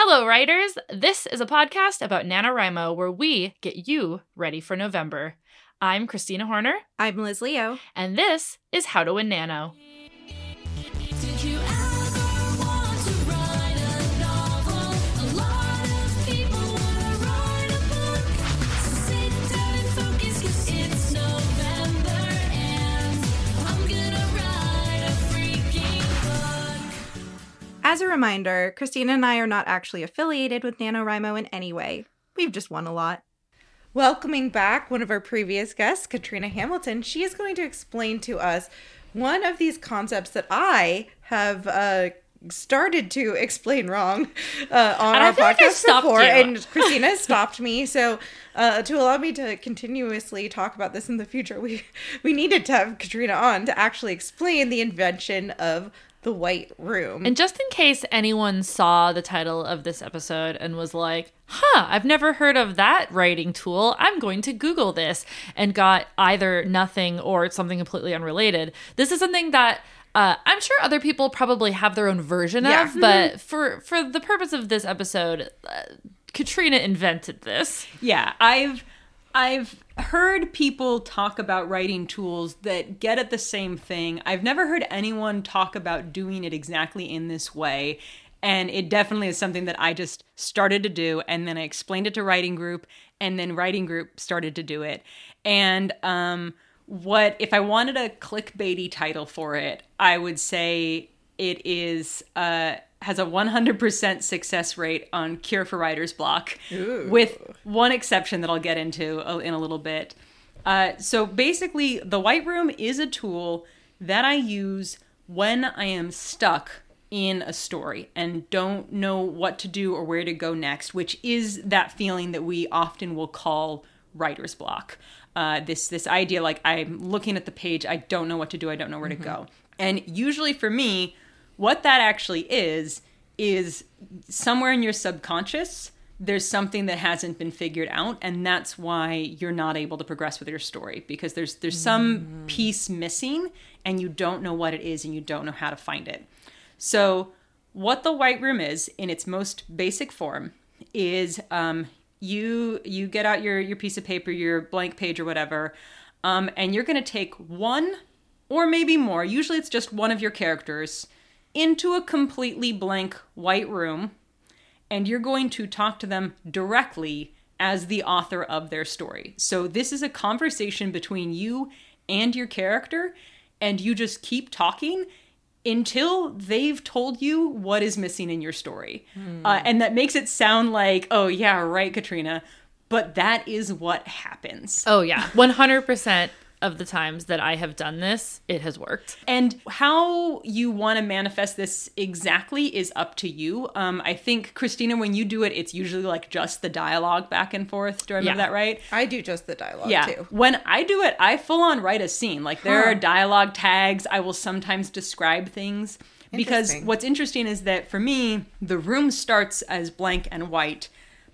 Hello, writers! This is a podcast about NaNoWriMo where we get you ready for November. I'm Kristina Horner, I'm Liz Leo. and this is How to Win Nano. As a reminder, Kristina and I are not actually affiliated with NaNoWriMo in any way. We've just won a lot. Welcoming back one of our previous guests, Katrina Hamilton. She is going to explain to us one of these concepts that I have uh, started to explain wrong uh, on And I our feel like I podcast stopped before, you. and Kristina stopped me. So uh, to allow me to continuously talk about this in the future, we we needed to have Katrina on to actually explain the invention of the white room. And just in case anyone saw the title of this episode and was like, huh, I've never heard of that writing tool, I'm going to Google this, and got either nothing or something completely unrelated. This is something that. Uh, I'm sure other people probably have their own version Yeah. of, but for for the purpose of this episode, uh, Katrina invented this. Yeah, I've I've heard people talk about writing tools that get at the same thing. I've never heard anyone talk about doing it exactly in this way. And it definitely is something that I just started to do and then I explained it to writing group and then writing group started to do it. And um what if I wanted a clickbaity title for it, I would say it is uh has a 100% success rate on Cure for Writer's Block, with one exception that I'll get into uh, in a little bit. Uh, so basically, the White Room is a tool that I use when I am stuck in a story and don't know what to do or where to go next, which is that feeling that we often will call writer's block. Uh, this this idea like I'm looking at the page, I don't know what to do, I don't know where to go. And usually for me, what that actually is is somewhere in your subconscious there's something that hasn't been figured out and that's why you're not able to progress with your story because there's there's some piece missing and you don't know what it is and you don't know how to find it. So what the white room is in its most basic form is um, you you get out your your piece of paper, your blank page or whatever, um, and you're going to take one or maybe more. Usually it's just one of your characters into a completely blank white room, and you're going to talk to them directly as the author of their story. So this is a conversation between you and your character, and you just keep talking until they've told you what is missing in your story. Uh, and that makes it sound like, oh, yeah, right, Katrina. But that is what happens. Oh yeah, 100% of the times that I have done this, it has worked. And how you want to manifest this exactly is up to you. Um, I think, Kristina, when you do it, it's usually like just the dialogue back and forth. Do I remember Yeah. that right? I do just the dialogue yeah. too. When I do it, I full on write a scene. Like there Huh. are dialogue tags. I will sometimes describe things. Because what's interesting is that for me, the room starts as blank and white,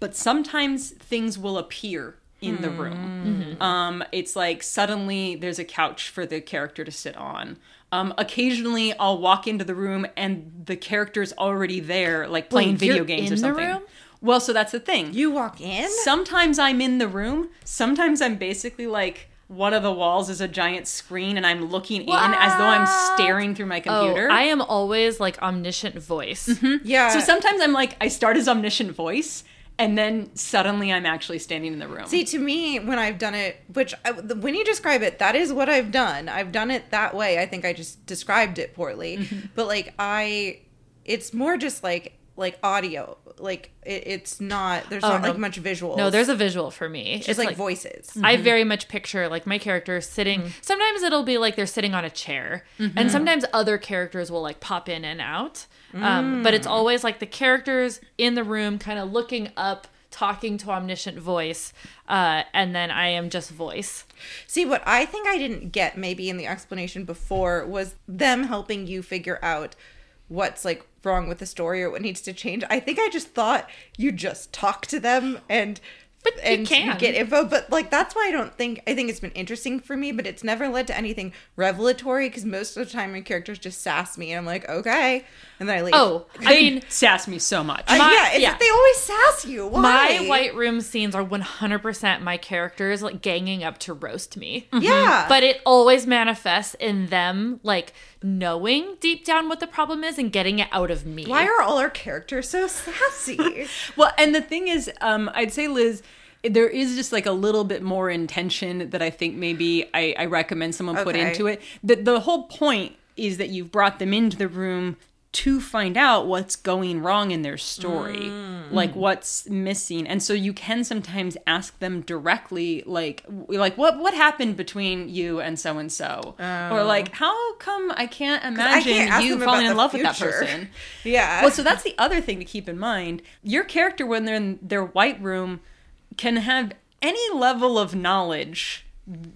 but sometimes things will appear in the room. Um, it's like suddenly there's a couch for the character to sit on. Um, occasionally, I'll walk into the room and the character's already there, like playing Wait, video games in or the something. room? Well, so that's the thing. You walk in? Sometimes I'm in the room. Sometimes I'm basically like one of the walls is a giant screen and I'm looking in as though I'm staring through my computer. Oh, I am always like omniscient voice. yeah. so sometimes I'm like I start as omniscient voice and then suddenly I'm actually standing in the room. See, to me, when I've done it, which I, when you describe it, that is what I've done. I've done it that way. I think I just described it poorly, Mm-hmm. but like I, it's more just like like audio. Like it, it's not. There's Oh, not no. like much visual. No, there's a visual for me. it's just like, voices. I very much picture like my character sitting. Sometimes it'll be like they're sitting on a chair, and sometimes other characters will like pop in and out. Um, but it's always like the characters in the room, kind of looking up, talking to omniscient voice, uh, and then I am just voice. See, what I think I didn't get maybe in the explanation before was them helping you figure out what's like wrong with the story or what needs to change. I think I just thought you just talk to them and But you and can. get info. But like that's why I don't think I think it's been interesting for me, but it's never led to anything revelatory because most of the time my characters just sass me, and I'm like, okay, and then I leave. Oh, I mean, sass me so much. I- my- yeah, yeah. they always sass you. Why? my white room scenes are 100% my characters like ganging up to roast me. Yeah, But it always manifests in them like knowing deep down what the problem is and getting it out of me. why are all our characters so sassy? Well, and the thing is, um, I'd say, Liz, there is just like a little bit more intention that I think maybe I, I recommend someone put Okay. into it. The, the whole point is that you've brought them into the room to find out what's going wrong in their story, like what's missing, and so you can sometimes ask them directly, like, like what what happened between you and so and so, or like how come I can't I imagine can't you falling in love with that person. yeah. Well, so that's the other thing to keep in mind. Your character, when they're in their white room, can have any level of knowledge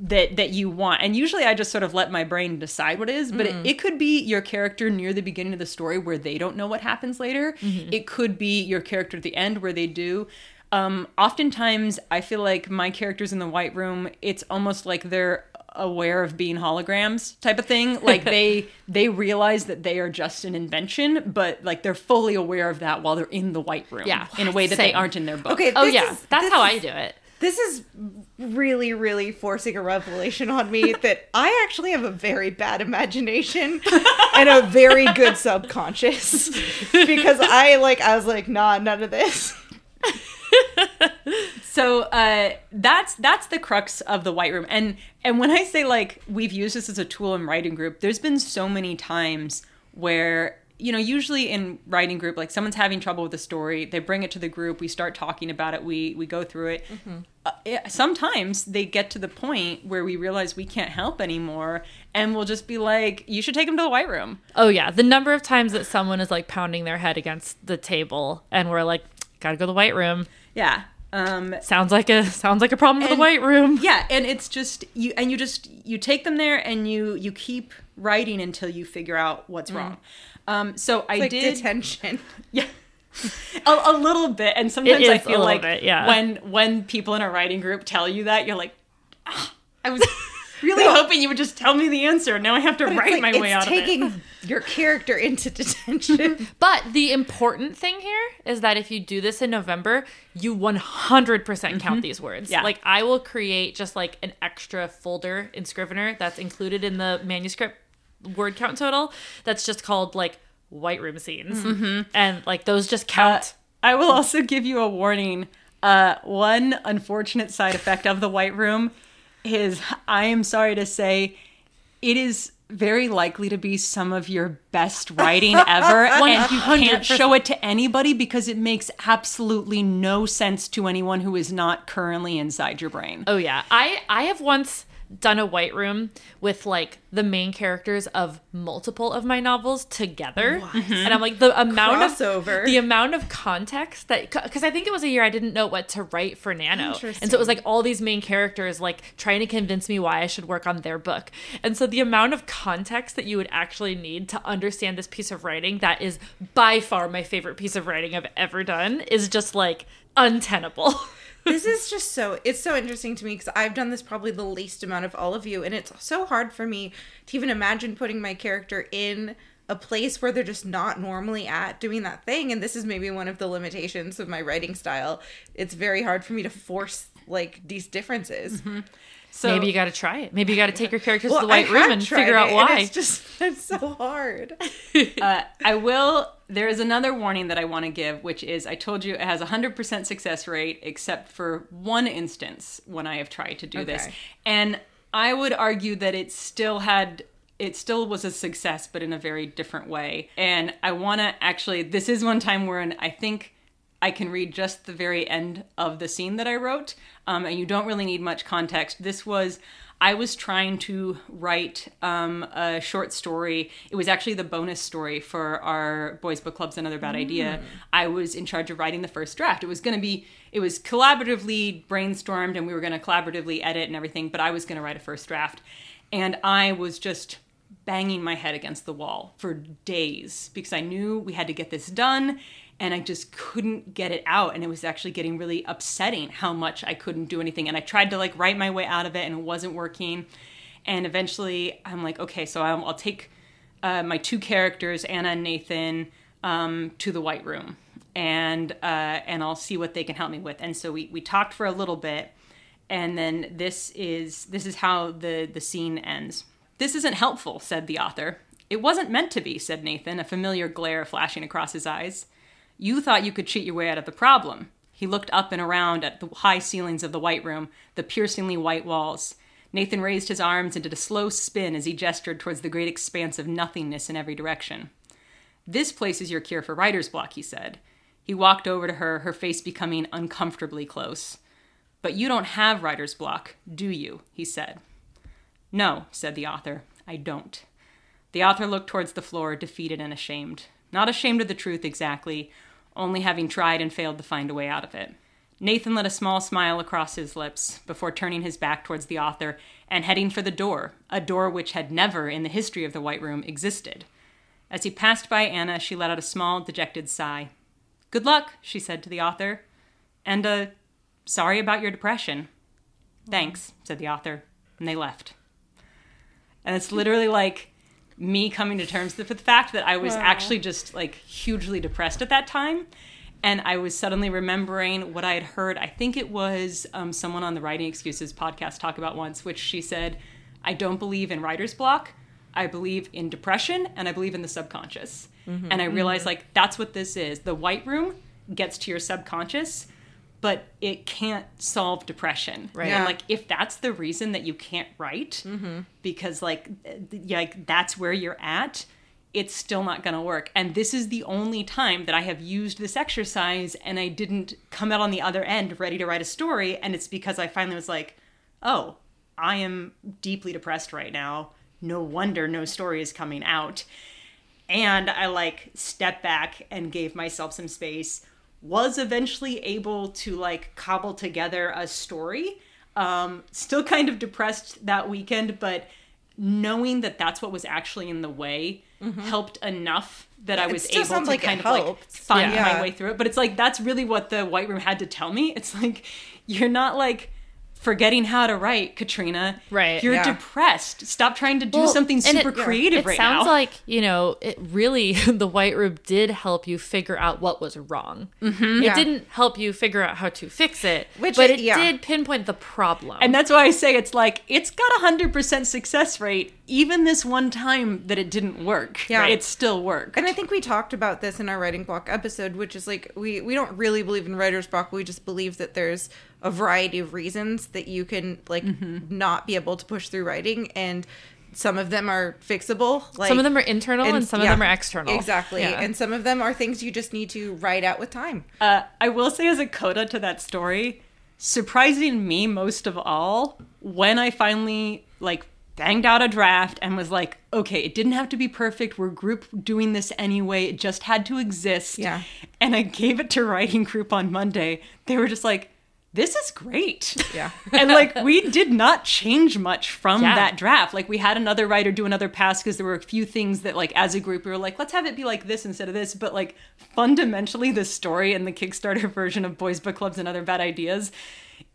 that that you want. And usually i just sort of let my brain decide what it is but it, it could be your character near the beginning of the story where they don't know what happens later. It could be your character at the end where they do. Um, oftentimes i feel like my characters in the white room. It's almost like they're aware of being holograms type of thing. Like they they realize that they are just an invention but like they're fully aware of that while they're in the white room Yeah. in a way that they aren't in their book. Okay. Oh yeah, is- that's how is- I do it. This is really, really forcing a revelation on me that I actually have a very bad imagination and a very good subconscious because I like I was like, nah, none of this. so uh, that's that's the crux of the white room and and when i say like we've used this as a tool in writing group there's been so many times where you know usually in writing group like someone's having trouble with a story they bring it to the group we start talking about it we we go through it. Uh, yeah, sometimes they get to the point where we realize we can't help anymore and we'll just be like you should take them to the white room. Oh yeah, the number of times that someone is like pounding their head against the table and we're like, gotta go to the white room. yeah um Sounds like a sounds like a problem with the And- white room. yeah and it's just you and you just you take them there and you you keep writing until you figure out what's wrong um so i Like did detention. yeah a, a little bit and sometimes I feel like bit, yeah. when when people in a writing group tell you that you're like "Ah, i was really hoping you would just tell me the answer now i have to But write like, my way out of it your character into detention. But the important thing here is that if you do this in November, you 100% count these words. Yeah. Like I will create just like an extra folder in Scrivener that's included in the manuscript word count total that's just called like white room scenes. And like those just Uh, count. I will also give you a warning. Uh, one unfortunate side effect of the White Room is, I am sorry to say, it is very likely to be some of your best writing ever, and you can't show it to anybody because it makes absolutely no sense to anyone who is not currently inside your brain. Oh yeah. I I have once done a white room with like the main characters of multiple of my novels together. Mm-hmm. And i'm like the amount Crossover. of the amount of context that because i think it was a year i didn't know what to write for nano. And so it was like all these main characters like trying to convince me why i should work on their book. And so the amount of context that you would actually need to understand this piece of writing that is by far my favorite piece of writing i've ever done is just like untenable this is just so it's so interesting to me because I've done this probably the least amount of all of you, and it's so hard for me to even imagine putting my character in a place where they're just not normally at doing that thing. And this is maybe one of the limitations of my writing style. It's very hard for me to force like these differences. Mm-hmm. So Maybe you got to try it. Maybe you got to take your characters Well, to the white room and figure out it, why. It's just it's so hard. uh, I will. There is another warning that I want to give, which is I told you it has a 100% success rate, except for one instance when I have tried to do this. And I would argue that it still had. It still was a success, but in a very different way. And I want to actually. This is one time where I think I can read just the very end of the scene that I wrote, um, and you don't really need much context. This was. I was trying to write um, a short story. It was actually the bonus story for our Boys Book Clubs and Other Bad Idea. I was in charge of writing the first draft. It was going to be, it was collaboratively brainstormed and we were going to collaboratively edit and everything, but I was going to write a first draft. And I was just banging my head against the wall for days because I knew we had to get this done. And I just couldn't get it out. And it was actually getting really upsetting how much I couldn't do anything. And I tried to like write my way out of it and it wasn't working. And eventually I'm like, okay, so I'll, I'll take uh, my two characters, Anna and Nathan, um, to the White Room. And uh, and I'll see what they can help me with. And so we, we talked for a little bit, and then this is this is how the the scene ends. This isn't helpful, said the author. It wasn't meant to be, said Nathan, a familiar glare flashing across his eyes. You thought you could cheat your way out of the problem. He looked up and around at the high ceilings of the white room, the piercingly white walls. Nathan raised his arms and did a slow spin as he gestured towards the great expanse of nothingness in every direction. This place is your cure for writer's block, he said. He walked over to her, her face becoming uncomfortably close. But you don't have writer's block, do you? he said. No, said the author, I don't. The author looked towards the floor, defeated and ashamed. Not ashamed of the truth exactly, only having tried and failed to find a way out of it. Nathan let a small smile across his lips before turning his back towards the author and heading for the door, a door which had never, in the history of the White Room, existed. As he passed by Anna, she let out a small, dejected sigh. Good luck, she said to the author. And, uh, sorry about your depression. Thanks, said the author. And they left. And it's literally like me coming to terms with the fact that I was Wow. actually just like hugely depressed at that time. And I was suddenly remembering what I had heard. I think it was um, someone on the Writing Excuses podcast talk about once, which she said, I don't believe in writer's block. I believe in depression and I believe in the subconscious. And I realized, like, that's what this is. The white room gets to your subconscious, but it can't solve depression. Right. Yeah. And, like, if that's the reason that you can't write, mm-hmm. because, like, like, that's where you're at, it's still not going to work. And this is the only time that I have used this exercise and I didn't come out on the other end ready to write a story. And it's because I finally was like, oh, I am deeply depressed right now. No wonder no story is coming out. And I like stepped back and gave myself some space. Was eventually able to like cobble together a story. Um, still kind of depressed that weekend, but knowing that that's what was actually in the way helped enough that I was able to like kind of like find Yeah. my way through it. But it's like that's really what the White Room had to tell me. It's like you're not like forgetting how to write, Katrina. Right. You're Yeah. depressed. Stop trying to do Well, something super it- creative it right now. It sounds like you know it really the white room did help you figure out what was wrong mm-hmm. it Yeah. didn't help you figure out how to fix it Which but it- it yeah. did pinpoint the problem and that's why I say it's like it's got a hundred percent success rate. Even this one time that it didn't work, Yeah. it still worked. And I think we talked about this in our writing block episode, which is like we we don't really believe in writer's block. We just believe that there's a variety of reasons that you can like not be able to push through writing, and some of them are fixable. Like some of them are internal and, some yeah, of them are external Exactly, Yeah. and some of them are things you just need to write out with time. Uh, I will say, as a coda to that story, surprising me most of all when I finally like banged out a draft and was like, okay, it didn't have to be perfect. We're group doing this anyway. It just had to exist. Yeah. And I gave it to writing group on Monday. They were just like, this is great. Yeah. and like we did not change much from Yeah. that draft. Like we had another writer do another pass because there were a few things that like as a group we were like, let's have it be like this instead of this. But like fundamentally the story in the Kickstarter version of Boys Book Clubs and Other Bad Ideas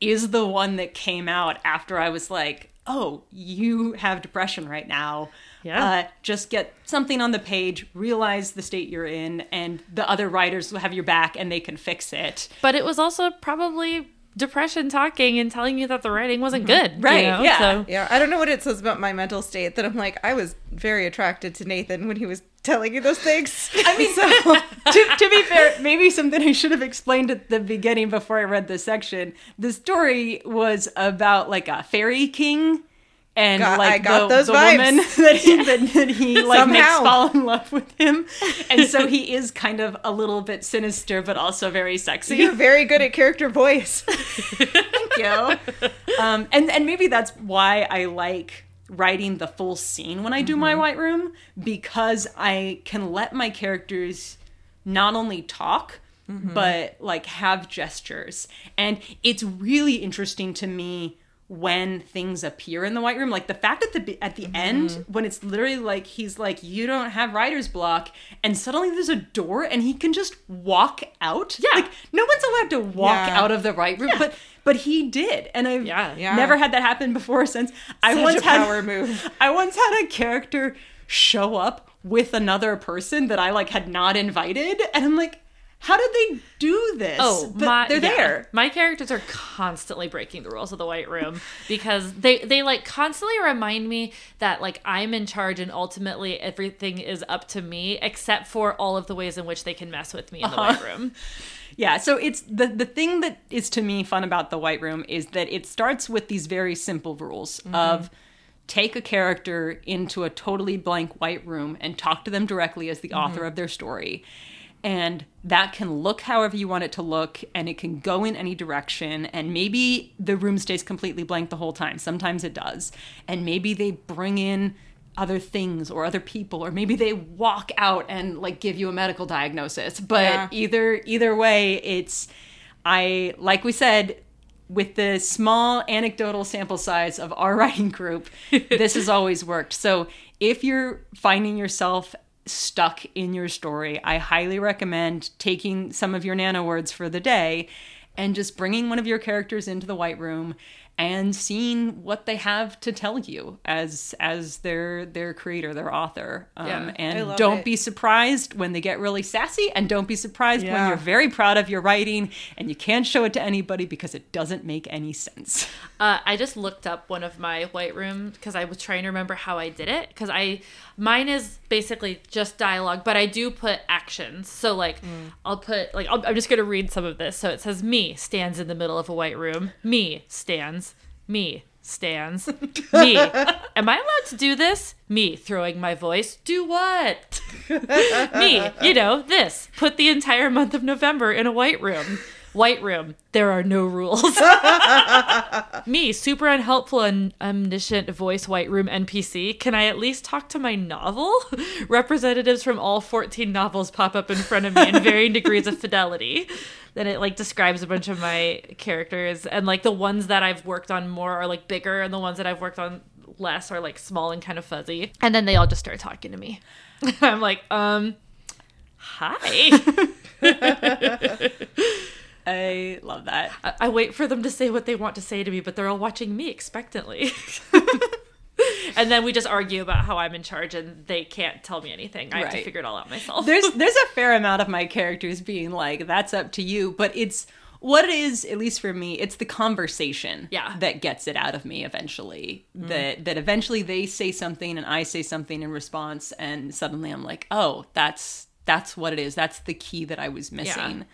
is the one that came out after I was like, oh, you have depression right now. Yeah. Uh, just get something on the page, realize the state you're in, and the other writers will have your back and they can fix it. but it was also probably depression talking and telling you that the writing wasn't mm-hmm. good you Right, know? yeah. so Yeah, I don't know what it says about my mental state that I'm like I was very attracted to Nathan when he was telling you those things. I mean, so to, to be fair, maybe something I should have explained at the beginning before I read this section. The story was about like a fairy king and Got- like I got the, those the vibes. woman that he, that, that he like makes Somehow. fall in love with him. And so he is kind of a little bit sinister, but also very sexy. you're very good at character voice. Thank you. Um, and and maybe that's why I like writing the full scene when I do my white room because I can let my characters not only talk but like have gestures. And it's really interesting to me when things appear in the white room like the fact at the at the end mm-hmm. when it's literally like he's like you don't have writer's block and suddenly there's a door and he can just walk out Yeah. like no one's allowed to walk Yeah. out of the right room but but he did and i've Yeah. Yeah. never had that happen before or since i once a had power move. I once had a character show up with another person that I like had not invited, and I'm like, how did they do this? Oh, but my, they're yeah. there. My characters are constantly breaking the rules of the White Room because they they like constantly remind me that like I'm in charge and ultimately everything is up to me, except for all of the ways in which they can mess with me in the Uh-huh. White Room. Yeah, so it's the the thing that is to me fun about the White Room is that it starts with these very simple rules of take a character into a totally blank white room and talk to them directly as the author of their story. And that can look however you want it to look, and it can go in any direction. And maybe the room stays completely blank the whole time. Sometimes it does. And maybe they bring in other things or other people, or maybe they walk out and like give you a medical diagnosis. But Yeah. either either way, it's I like we said with the small anecdotal sample size of our writing group, this has always worked. So if you're finding yourself stuck in your story, I highly recommend taking some of your nano words for the day and just bringing one of your characters into the white room and seeing what they have to tell you as as their their creator, their author. Um, Yeah, and don't it. be surprised when they get really sassy, and don't be surprised when you're very proud of your writing and you can't show it to anybody because it doesn't make any sense. Uh, I just looked up one of my White Room because I was trying to remember how I did it because I mine is basically just dialogue, but I do put actions. So like I'll put like I'll, I'm just gonna read some of this. So it says me stands in the middle of a white room. Me stands. Me stands. Me. Am I allowed to do this? Me throwing my voice. Do what? Me. You know this. Put the entire month of November in a white room. White room. There are no rules. Me, super unhelpful and omniscient voice white room NPC. Can I at least talk to my novel? Representatives from all 14 novels pop up in front of me in varying degrees of fidelity. Then it like describes a bunch of my characters and like the ones that I've worked on more are like bigger and the ones that I've worked on less are like small and kind of fuzzy. And then they all just start talking to me. I'm like, um hi. I love that. I, I wait for them to say what they want to say to me, but they're all watching me expectantly. and then we just argue about how I'm in charge and they can't tell me anything. I have to figure it all out myself. There's there's a fair amount of my characters being like, that's up to you, but it's what it is, at least for me, it's the conversation Yeah. that gets it out of me eventually. Mm-hmm. That that eventually they say something and I say something in response and suddenly I'm like, oh, that's that's what it is. That's the key that I was missing. Yeah,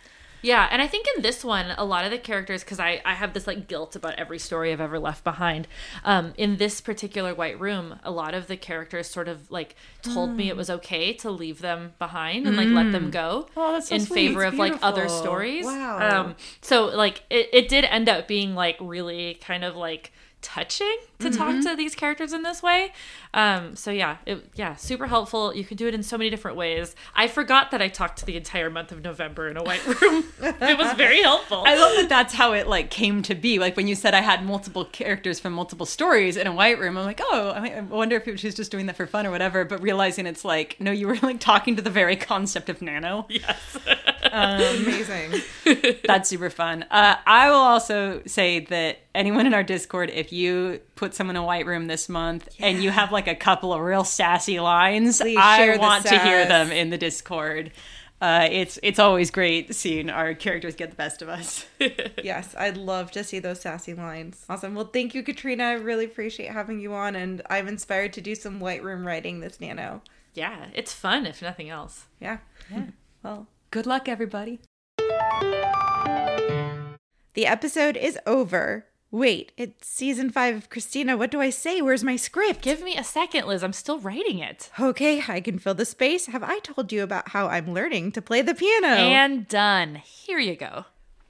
and I think in this one, a lot of the characters, because I, I have this like guilt about every story I've ever left behind. Um, in this particular White Room, a lot of the characters sort of like told me it was okay to leave them behind and like let them go Oh, that's so in sweet. favor It's of like other stories. Wow. Um, so like it, it did end up being like really kind of like touching to talk to these characters in this way. Um, so yeah, it, yeah, super helpful. You can do it in so many different ways. I forgot that I talked to the entire month of November in a white room. it was very helpful. I love that that's how it like came to be. Like when you said I had multiple characters from multiple stories in a white room, I'm like, oh, I I wonder if she was just doing that for fun or whatever. But realizing it's like, no, you were like talking to the very concept of nano. Yes. Amazing. That's super fun. Uh, I will also say that anyone in our Discord, if you put someone in a white room this month and you have like a couple of real sassy lines, Please I want to hear them in the Discord. Uh, it's it's always great seeing our characters get the best of us. yes, I'd love to see those sassy lines. Awesome. Well, thank you, Katrina. I really appreciate having you on, and I'm inspired to do some white room writing this nano. yeah, it's fun if nothing else. Yeah. Yeah. Well, Good luck, everybody. the episode is over. Wait, it's season five of Kristina. What do I say? Where's my script? Give me a second, Liz. I'm still writing it. Okay, I can fill the space. Have I told you about how I'm learning to play the piano? And done. Here you go.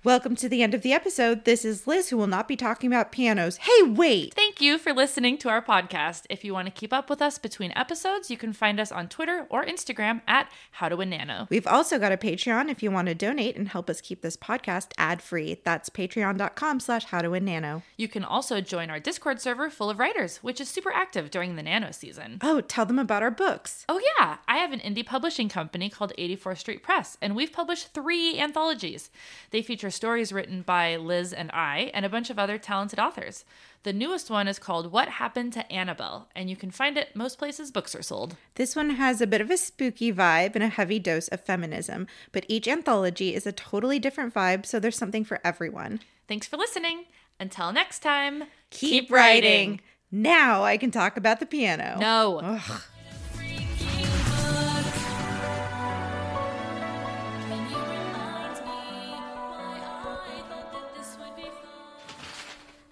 Welcome to the end of the episode. This is Liz, who will not be talking about pianos. Hey, wait! Thank you for listening to our podcast. If you want to keep up with us between episodes, you can find us on Twitter or Instagram at How to Win Nano. We've also got a Patreon if you want to donate and help us keep this podcast ad-free. That's patreon.com slash how to win nano. You can also join our Discord server full of writers, which is super active during the Nano season. Oh, tell them about our books. Oh, yeah, I have an indie publishing company called 84th Street Press, and we've published three anthologies. They feature stories written by Liz and I, and a bunch of other talented authors. The newest one is called What Happened to Annabell, and you can find it most places books are sold. This one has a bit of a spooky vibe and a heavy dose of feminism, but each anthology is a totally different vibe, so there's something for everyone. Thanks for listening. Until next time, Keep writing. Now I can talk about the piano. No. Ugh.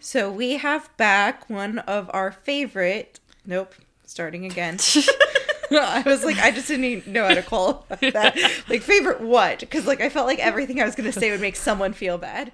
So we have back one of our favorite. Nope, starting again. I was like, I just didn't even know how to call that. Like, favorite what? Because, like, I felt like everything I was going to say would make someone feel bad.